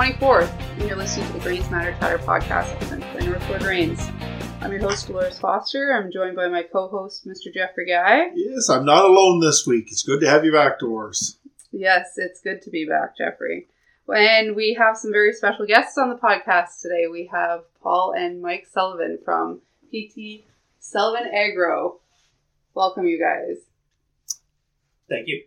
24th, and you're listening to the Grains Matter Chatter podcast presented by Northwood Grains. I'm your host, Dolores Foster. I'm joined by my co host, Mr. Jeffrey Guy. Yes, I'm not alone this week. It's good to have you back, Dolores. Yes, it's good to be back, Jeffrey. And we have some very special guests on the podcast today. We have Paul and Mike Sullivan from PT Sullivan Agro. Welcome, you guys. Thank you.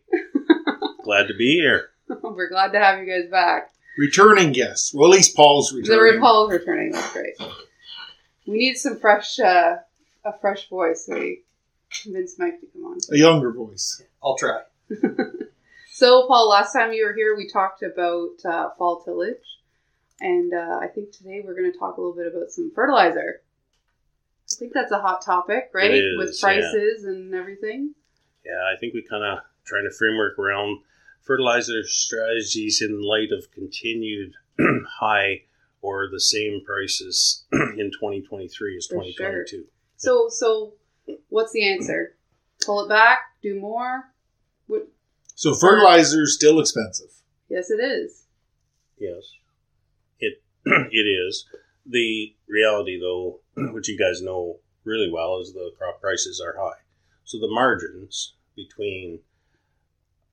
Glad to be here. We're glad to have you guys back. Returning guests. Well, at least Paul's returning. The returning. Paul's returning. That's great. We need some fresh, uh, a fresh voice. So we convinced Mike to come on. A younger voice. I'll try. So, Paul, last time you were here, we talked about uh, fall tillage, and uh, I think today we're going to talk a little bit about some fertilizer. I think that's a hot topic, right? It is, With yeah. prices and everything. Yeah, I think we kind of trying to framework around fertilizer strategies in light of continued high or the same prices in 2023 as For sure. 2022. So, so what's the answer? Pull it back? Do more? What? So fertilizer's still expensive. Yes, it is. Yes, it it is. The reality, though, which you guys know really well, is the crop prices are high. So the margins between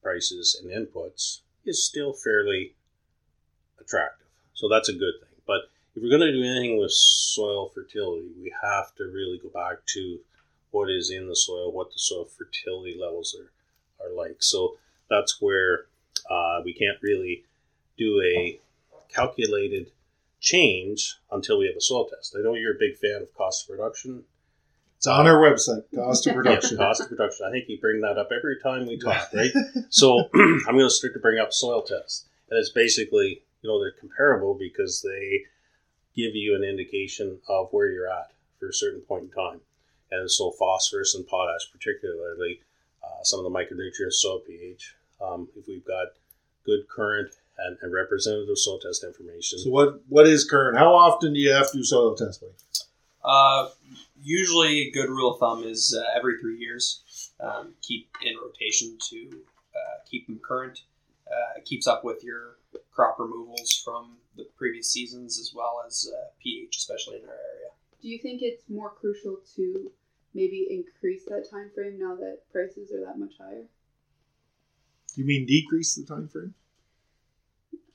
prices and inputs is still fairly attractive. So that's a good thing. But if we're going to do anything with soil fertility, we have to really go back to what is in the soil, what the soil fertility levels are, are like. So that's where uh, we can't really do a calculated change until we have a soil test. I know you're a big fan of cost of production. It's on our website. Cost of Yeah, production. cost of production. I think you bring that up every time we talk, right? so I'm going to start to bring up soil tests, and it's basically you know they're comparable because they give you an indication of where you're at for a certain point in time, and so phosphorus and potash, particularly uh, some of the micronutrients, soil pH. Um, if we've got good current and, and representative soil test information, So what what is current? How often do you have to do soil testing? Uh, usually, a good rule of thumb is uh, every three years. Um, keep in rotation to uh, keep them current. Uh, it keeps up with your crop removals from the previous seasons as well as uh, pH, especially in our area. Do you think it's more crucial to maybe increase that time frame now that prices are that much higher? You mean decrease the time frame?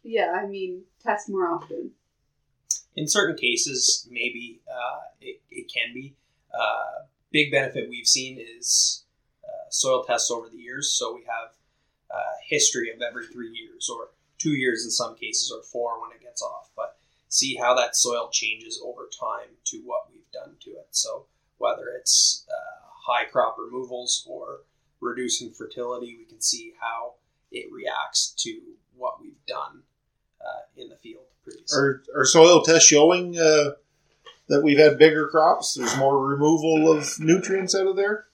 Yeah, I mean, test more often. In certain cases, maybe uh, it, it can be. Uh, big benefit we've seen is uh, soil tests over the years. So we have uh, history of every three years, or two years in some cases, or four when it gets off. But see how that soil changes over time to what we've done to it. So whether it's uh, high crop removals or reducing fertility, we can see how it reacts to what we've done uh, in the field. Are are soil tests showing uh, that we've had bigger crops? There's more removal of nutrients out of there.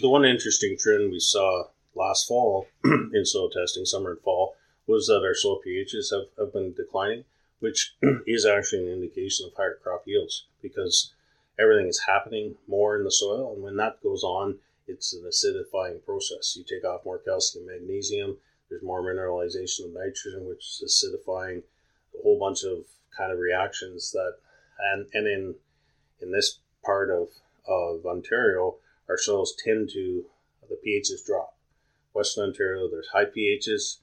The one interesting trend we saw last fall in soil testing, summer and fall, was that our soil pHs have, have been declining, which is actually an indication of higher crop yields because everything is happening more in the soil. And when that goes on, it's an acidifying process. You take off more calcium, magnesium, there's more mineralization of nitrogen, which is acidifying a whole bunch of kind of reactions that, and, and in, in this part of, of Ontario, our soils tend to the pHs drop. Western Ontario, there's high pHs.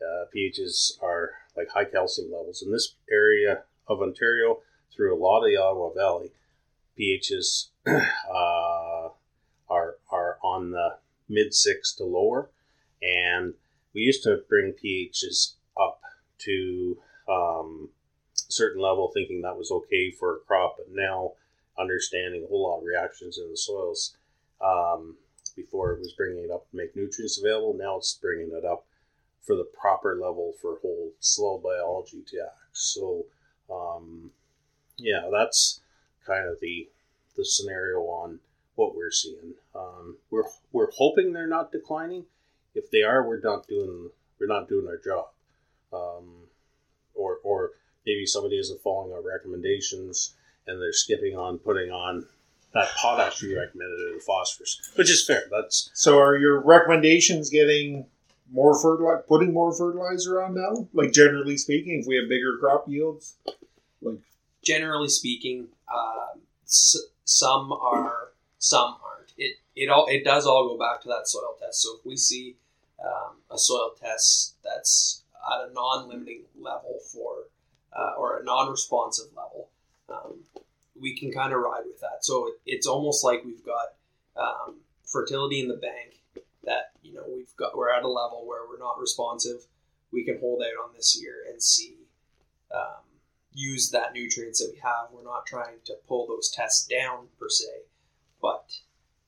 Uh, pHs are like high calcium levels. In this area of Ontario, through a lot of the Ottawa Valley, pHs uh, are are on the mid six to lower, and we used to bring pHs up to um, certain level, thinking that was okay for a crop, but now understanding a whole lot of reactions in the soils um, before it was bringing it up to make nutrients available. Now it's bringing it up for the proper level for whole soil biology to act. So, um, yeah, that's kind of the the scenario on what we're seeing. Um, we're we're hoping they're not declining. If they are, we're not doing we're not doing our job. Um, or or maybe somebody isn't following our recommendations and they're skipping on putting on that potash we recommended and phosphorus, which is fair. That's So are your recommendations getting more fertilizer, putting more fertilizer on now? Like generally speaking, if we have bigger crop yields, like generally speaking, um, s- some are, some aren't. It it all it does all go back to that soil test. So if we see um, a soil test that's at a non-limiting level for uh, or a non-responsive level, um, we can kind of ride with that. So it, it's almost like we've got um, fertility in the bank that you know we've got we're at a level where we're not responsive. We can hold out on this year and see um, use that nutrients that we have. We're not trying to pull those tests down per se, but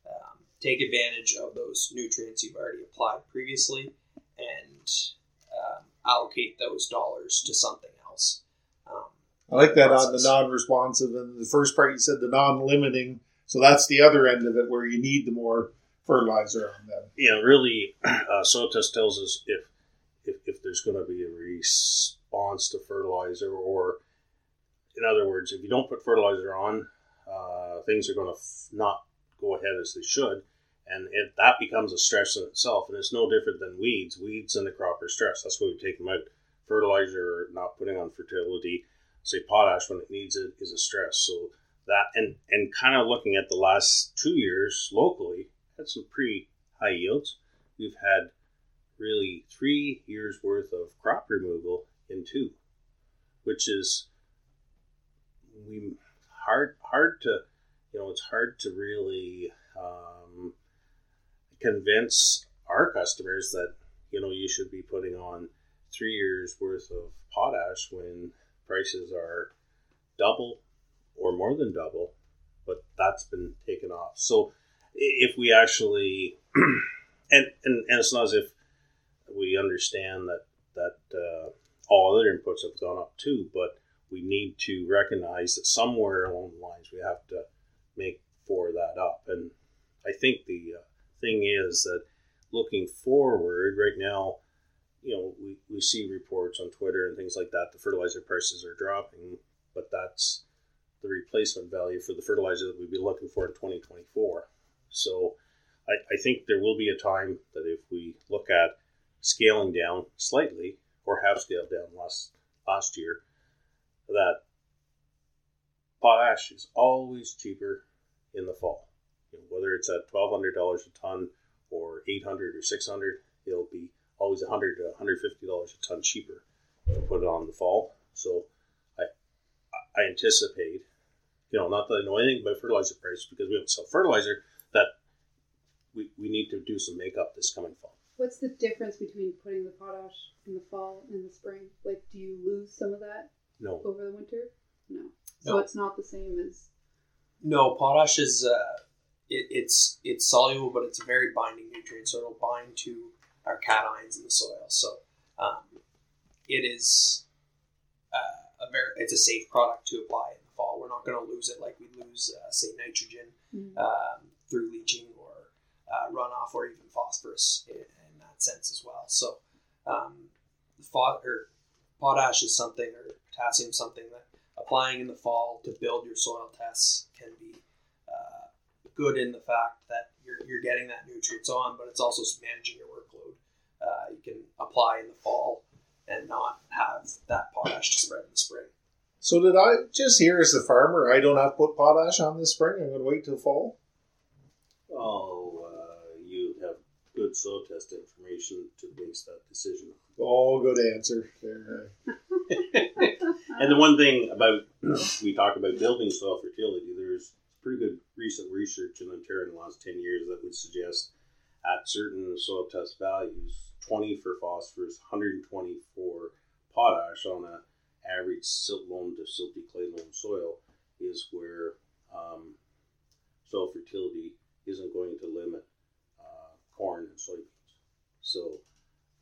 um, take advantage of those nutrients you've already applied previously and allocate those dollars to something else. Um, I like that on the non-responsive, and the first part you said the non-limiting. So that's the other end of it where you need the more fertilizer on them. Yeah, really, uh, soil test tells us if if, if there's going to be a response to fertilizer, or in other words, if you don't put fertilizer on, uh, things are going to f- not go ahead as they should, and it, that becomes a stress in itself. And it's no different than weeds. Weeds in the crop are stress. That's why we take them out. Fertilizer, not putting on fertility, say potash when it needs it, is a stress. So that and and kind of looking at the last two years locally, had some pretty high yields. We've had really three years worth of crop removal in two, which is we hard hard to you know it's hard to really um, convince our customers that you know you should be putting on three years worth of potash when prices are double or more than double, but that's been taken off. So if we actually and, and and it's not as if we understand that that uh, all other inputs have gone up too, but we need to recognize that somewhere along the lines we have to make for that up. And I think the uh, thing is that looking forward right now, you know, we, we see reports on Twitter and things like that. The fertilizer prices are dropping, but that's the replacement value for the fertilizer that we'd be looking for in 2024. So I, I think there will be a time that if we look at scaling down slightly or have scaled down last last year, that potash is always cheaper in the fall. You know, whether it's at twelve hundred dollars a ton or eight hundred or six hundred, it'll be always a hundred to one hundred fifty dollars a ton cheaper to put it on in the fall. So I I anticipate, you know, not that I know anything about fertilizer prices because we don't sell fertilizer, that we, we need to do some makeup this coming fall. What's the difference between putting the potash in the fall and the spring? Like, do you lose some of that No. over the winter? No. So No. it's not the same as. No, potash is uh, it, it's it's soluble, but it's a very binding nutrient, so it'll bind to our cations in the soil. So um, it is uh, a very it's a safe product to apply in the fall. We're not going to lose it like we lose uh, say nitrogen Mhm. um, through leaching or uh, runoff or even phosphorus in, in that sense as well. So um, or potash is something or potassium something that applying in the fall to build your soil tests can be good in the fact that you're, you're getting that nutrients on, but it's also managing your workload. Uh, you can apply in the fall and not have that potash to spread in the spring. So did I just hear as a farmer, I don't have to put potash on this spring. I'm going to wait till fall. Oh, uh, you have good soil test information to base that decision on. Oh, good answer. There. And the one thing about we talk about building soil fertility, there's pretty good recent research in Ontario in the last ten years that would suggest at certain soil test values, twenty for phosphorus, 120 for potash on a average silt loam to silty clay loam soil is where um, soil fertility isn't going to limit uh, corn and soybeans. So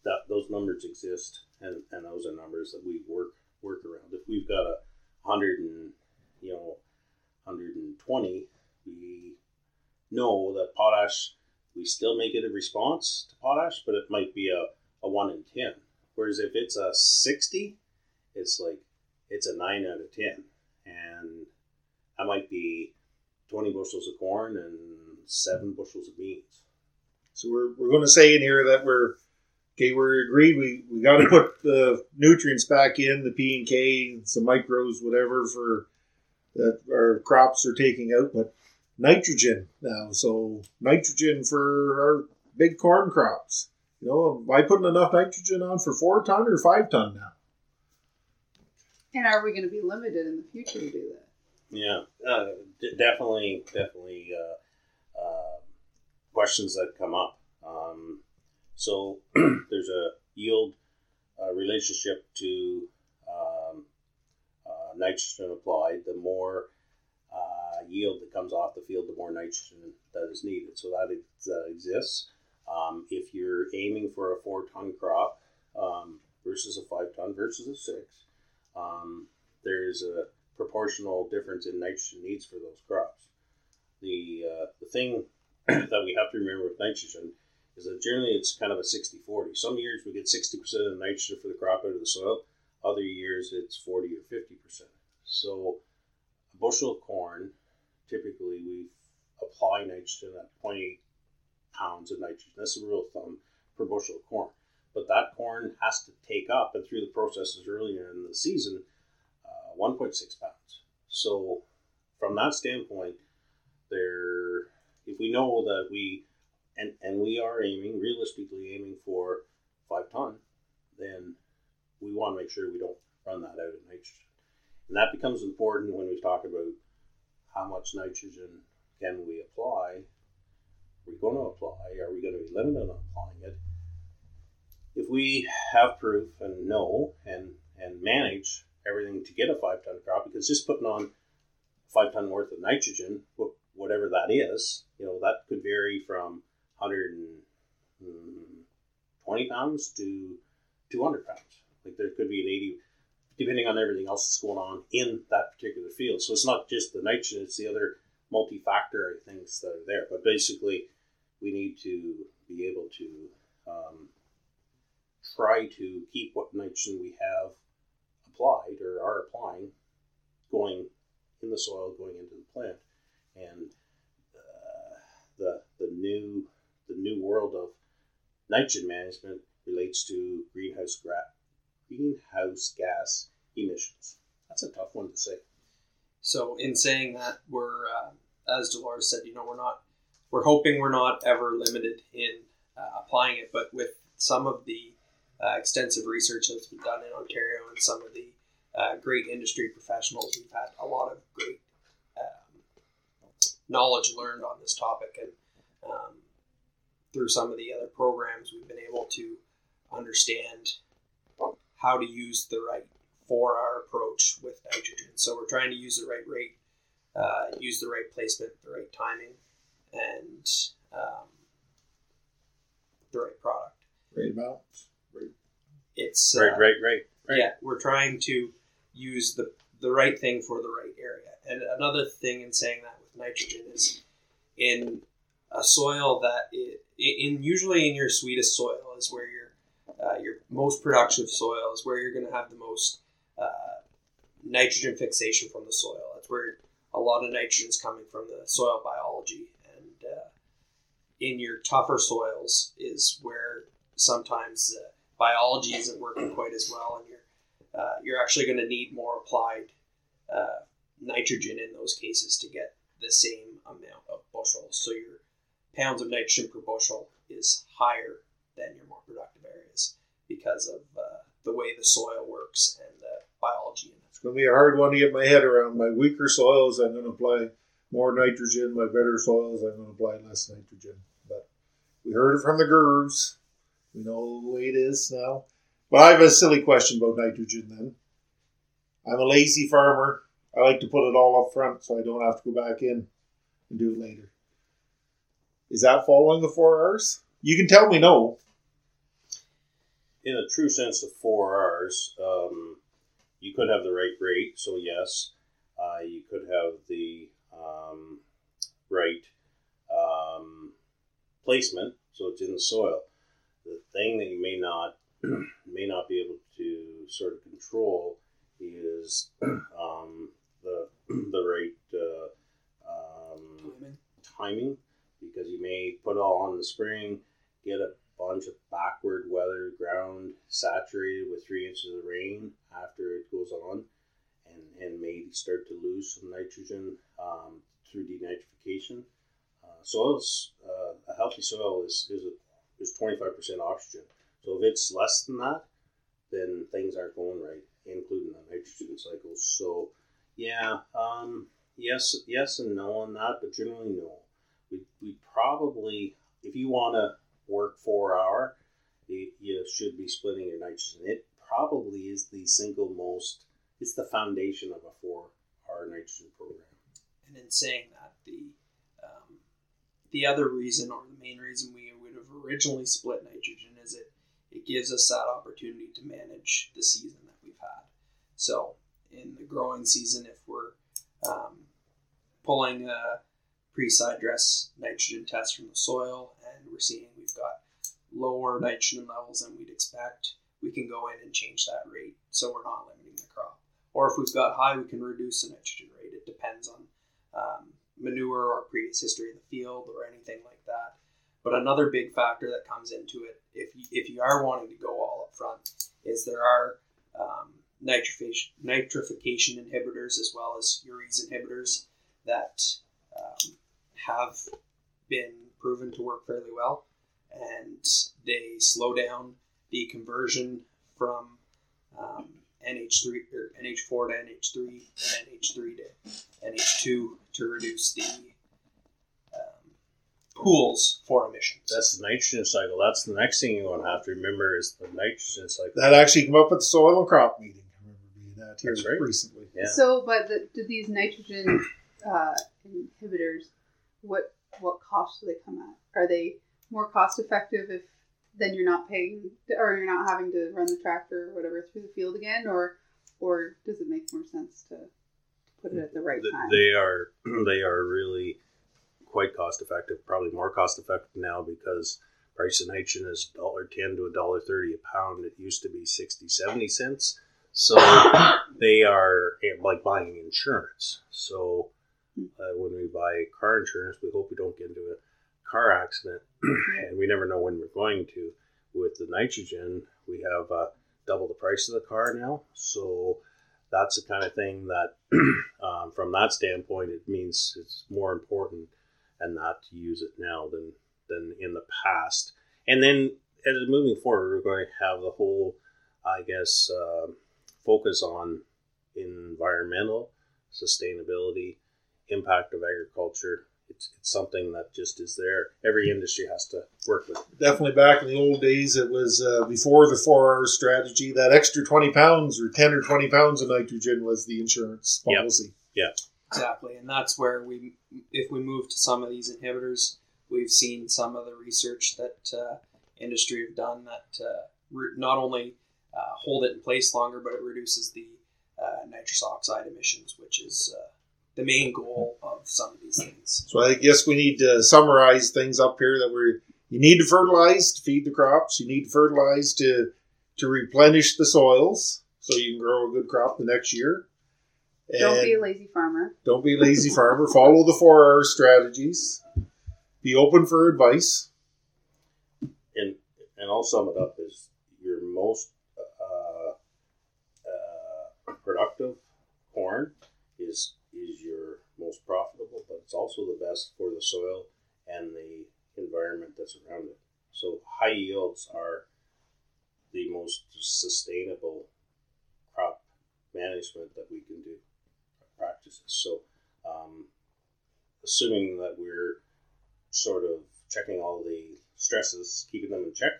that those numbers exist, and, and those are numbers that we work work around. If we've got a hundred and you know hundred and twenty, we know that potash we still may get a response to potash, but it might be a, a one in ten. Whereas if it's a sixty, it's like it's a nine out of ten, and that might be twenty bushels of corn and seven bushels of beans. So we're, we're going to say in here that we're Okay, we're agreed. We we got to put the nutrients back in, the P and K, some micros, whatever for that our crops are taking out. But nitrogen now, so nitrogen for our big corn crops. You know, am I putting enough nitrogen on for four ton or five ton now? And are we going to be limited in the future to do that? Yeah, uh, d- definitely, definitely uh, uh, questions that come up. Um, so there's a yield uh, relationship to nitrogen applied. The more uh, yield that comes off the field, the more nitrogen that is needed. So that, ex- that exists. Um, if you're aiming for a four ton crop um, versus a five ton versus a six, um, there's a proportional difference in nitrogen needs for those crops. The uh, the thing that we have to remember with nitrogen is that generally it's kind of a 60-40. Some years we get 60% of the nitrogen for the crop out of the soil. Other years it's 40 or 50%. So a bushel of corn, typically we apply nitrogen at 0.8 pounds of nitrogen. That's a rule of thumb per bushel of corn. But that corn has to take up, and through the processes earlier in the season, uh, 1.6 pounds. So, from that standpoint, there, if we know that we, and and we are aiming, realistically aiming for five ton, then we want to make sure we don't run that out of nitrogen, and that becomes important when we talk about how much nitrogen can we apply. We're we going to apply? Are we going to be limited on applying it? If we have proof and know and and manage everything to get a five ton crop because just putting on five ton worth of nitrogen, whatever that is, you know, that could vary from 120 hmm, pounds to 200 pounds. Like there could be an 80, depending on everything else that's going on in that particular field. So it's not just the nitrogen, it's the other multifactor things that are there. But basically, we need to be able to um, try to keep what nitrogen we have applied or are applying going in the soil, going into the plant, and uh, the the new the new world of nitrogen management relates to greenhouse gra- greenhouse gas emissions. That's a tough one to say. So in saying that, we're uh, as Dolores said, you know, we're not we're hoping we're not ever limited in uh, applying it, but with some of the uh, extensive research that's been done in Ontario and some of the uh, great industry professionals, we've had a lot of great um, knowledge learned on this topic, and um, through some of the other programs, we've been able to understand how to use the right four R approach with nitrogen. So we're trying to use the right rate, uh, use the right placement, the right timing, and um, the right product. Right about. It's Right, uh, right, right, right. Yeah, we're trying to use the the right thing for the right area. And another thing in saying that with nitrogen is in a soil that it, in usually in your sweetest soil is where your uh, your most productive soil is where you're going to have the most uh, nitrogen fixation from the soil. That's where a lot of nitrogen is coming from the soil biology. And uh, in your tougher soils is where sometimes uh, biology isn't working quite as well, and you're uh, you're actually going to need more applied nitrogen in those cases to get the same amount of bushels. So your pounds of nitrogen per bushel is higher than your more productive because of uh, the way the soil works and the biology. It's going to be a hard one to get my head around. My weaker soils, I'm going to apply more nitrogen. My better soils, I'm going to apply less nitrogen. But we heard it from the gurus. We know the way it is now. But I have a silly question about nitrogen then. I'm a lazy farmer. I like to put it all up front so I don't have to go back in and do it later. Is that following the four R's? You can tell me no. In a true sense of four R's, um, you could have the right rate, so yes. Uh, you could have the um, right um, placement, so it's in the soil. The thing that you may not may not be able to sort of control is um, the the right uh, um, Timing. timing because you may put it all on the spring, get a bunch of backward weather weather the ground saturated with three inches of rain after it goes on, and and may start to lose some nitrogen um, through denitrification. Uh, soils, uh, a healthy soil is is a, is twenty five percent oxygen. So if it's less than that, then things aren't going right, including the nitrogen cycles. So yeah, um, yes, yes and no on that, but generally no. We we probably if you want to work four R, you, you should be splitting your nitrogen. It probably is the single most. It's the foundation of a four R nitrogen program. And in saying that, the um, the other reason or the main reason we would have originally split nitrogen it gives us that opportunity to manage the season that we've had. So in the growing season, if we're um, pulling a pre-side dress nitrogen test from the soil and we're seeing we've got lower nitrogen levels than we'd expect, we can go in and change that rate so we're not limiting the crop. Or if we've got high, we can reduce the nitrogen rate. It depends on um, manure or previous history of the field or anything like that. But another big factor that comes into it, if you, if you are wanting to go all up front, is there are um, nitrification, nitrification inhibitors as well as urease inhibitors that um, have been proven to work fairly well, and they slow down the conversion from um, NH3 or NH4 to NH3 and NH3 to NH2 to reduce the pools for emissions. That's the nitrogen cycle. That's the next thing you're going to have to remember is the nitrogen cycle. That actually came up at the soil and crop meeting. I remember being that here That's right. recently. Yeah. So, but the, do these nitrogen uh, inhibitors, what what cost do they come at? Are they more cost effective if then you're not paying or you're not having to run the tractor or whatever through the field again, or or does it make more sense to, to put it at the right Th- time? They are they are really quite cost effective. Probably more cost effective now because price of nitrogen is dollar ten to a dollar thirty a pound. It used to be 60, 70 cents. So they are eh, like buying insurance. So uh, when we buy car insurance, we hope we don't get into a car accident, and we never know when we're going to. With the nitrogen, we have uh, double the price of the car now. So that's the kind of thing that, um, from that standpoint, it means it's more important and not to use it now than than in the past. And then, as moving forward, we're going to have the whole, I guess, uh, focus on environmental sustainability, impact of agriculture. It's, it's something that just is there. Every industry has to work with. Definitely back in the old days, it was uh, before the four R strategy. That extra 20 pounds or 10 or 20 pounds of nitrogen was the insurance policy. Yeah. Yep. Exactly, and that's where we, if we move to some of these inhibitors, we've seen some of the research that uh, industry have done that uh, not only uh, hold it in place longer, but it reduces the uh, nitrous oxide emissions, which is uh, the main goal of some of these things. So I guess we need to summarize things up here that we're you need to fertilize to feed the crops. You need to fertilize to to replenish the soils so you can grow a good crop the next year. Don't be a lazy farmer. don't be a lazy farmer. Follow the four R strategies. Be open for advice. and and I'll sum it up as your most uh, uh, productive corn is is your most profitable, but it's also the best for the soil and the environment that's around it. So high yields are the most sustainable crop management that we can do practices. So um, assuming that we're sort of checking all the stresses, keeping them in check,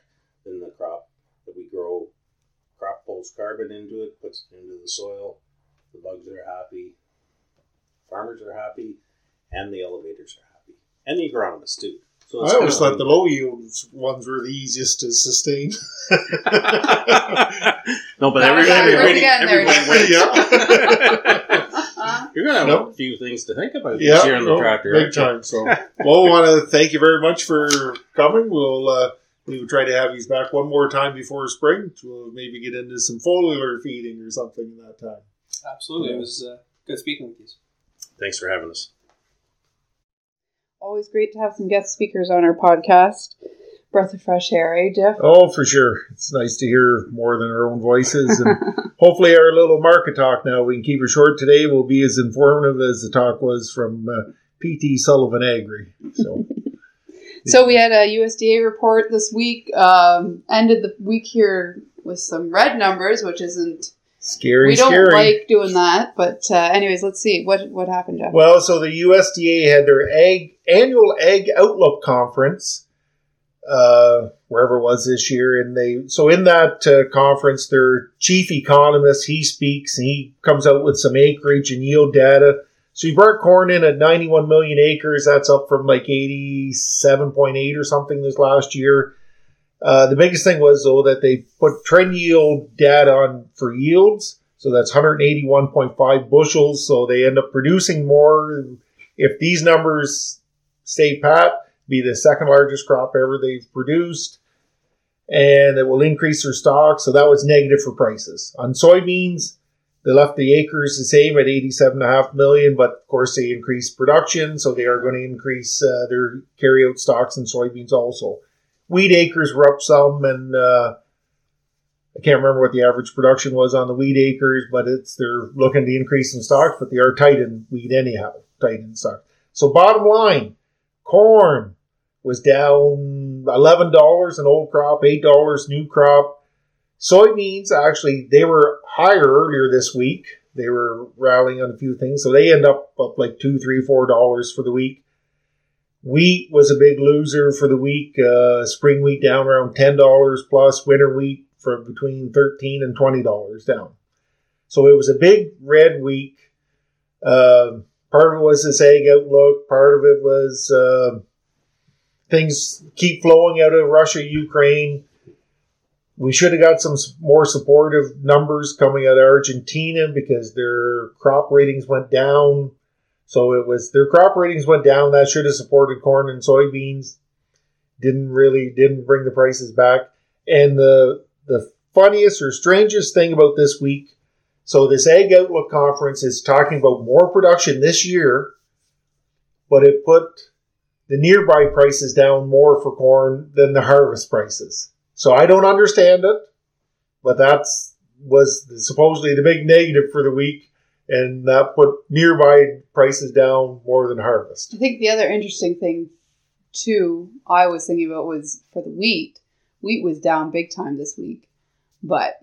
then the crop that we grow, crop pulls carbon into it, puts it into the soil, the bugs are happy, farmers are happy, and the elevators are happy, and the agronomists too. So I always thought the low yield ones were the easiest to sustain. no, but That was everybody, everybody, again there, everybody Jim. wins. You're gonna have Nope. a few things to think about yeah, this year on the no, tractor. big aren't you? time. So, well, I want to thank you very much for coming. We'll uh, we will try to have you back one more time before spring. We'll maybe get into some foliar feeding or something in that time. Absolutely, it was uh, good speaking with you. Thanks for having us. always great to have some guest speakers on our podcast. Breath of fresh air, eh, Jeff? Oh, for sure. It's nice to hear more than our own voices. And hopefully, our little market talk now, we can keep it short today, will be as informative as the talk was from uh, PT Sullivan Agro. So, So we had a USDA report this week. Um, ended the week here with some red numbers, which isn't. scary, we don't scary. like doing that, but uh, anyways, let's see what what happened, Jeff. Well, so the USDA had their ag, annual Ag Outlook conference, uh, wherever it was this year, and they so in that uh, conference, their chief economist he speaks and he comes out with some acreage and yield data. So he brought corn in at 91 million acres. That's up from like 87.8 or something this last year. Uh, the biggest thing was though that they put trend yield data on for yields. So that's 181.5 bushels. So they end up producing more. If these numbers stay pat, be the second largest crop ever they've produced, and it will increase their stock. So that was negative for prices on soybeans. They left the acres the same at 87.5 million, but of course they increased production, so they are going to increase uh, their carryout stocks in soybeans also. Wheat acres were up some, and uh, I can't remember what the average production was on the wheat acres, but it's they're looking to increase in stocks, but they are tight in wheat anyhow, tight in stock. So bottom line, corn was down eleven dollars an old crop, eight dollars new crop. Soybeans actually they were higher earlier this week. They were rallying on a few things, so they end up up like two, three, four dollars for the week. Wheat was a big loser for the week. Uh, spring wheat down around ten dollars plus. Winter wheat for between thirteen and twenty dollars down. So it was a big red week. Uh, part of it was this Ag Outlook. Part of it was uh, things keep flowing out of Russia, Ukraine. We should have got some more supportive numbers coming out of Argentina because their crop ratings went down. So it was their crop ratings went down. That should have supported corn and soybeans. Didn't really didn't bring the prices back. And the the funniest or strangest thing about this week, so this Ag Outlook conference is talking about more production this year, but it put the nearby prices down more for corn than the harvest prices. So I don't understand it, but that's was supposedly the big negative for the week, and that put nearby prices down more than harvest. I think the other interesting thing, too, I was thinking about was for the wheat. Wheat was down big time this week, but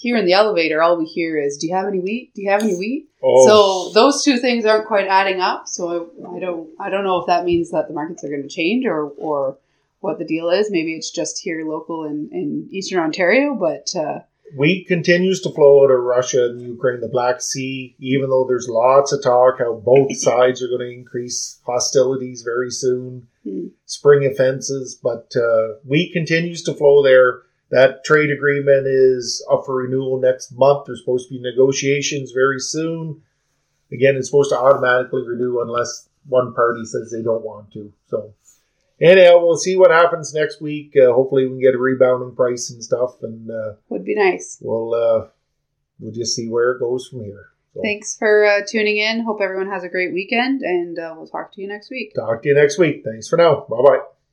here in the elevator, all we hear is, "Do you have any wheat? Do you have any wheat?" Oh, So those two things aren't quite adding up. So I, I don't I don't know if that means that the markets are going to change or or what the deal is. Maybe it's just here local in, in Eastern Ontario, but uh, wheat continues to flow out of Russia and Ukraine, the Black Sea, even though there's lots of talk how both sides are going to increase hostilities very soon, Hmm. spring offenses, but uh, wheat continues to flow there. That trade agreement is up for renewal next month. There's supposed to be negotiations very soon. Again, it's supposed to automatically renew unless one party says they don't want to. So, anyhow, we'll see what happens next week. Uh, hopefully, we can get a rebound in price and stuff, and uh, would be nice. we'll uh, we'll just see where it goes from here. So, Thanks for uh, tuning in. Hope everyone has a great weekend, and uh, we'll talk to you next week. talk to you next week. Thanks for now. Bye bye.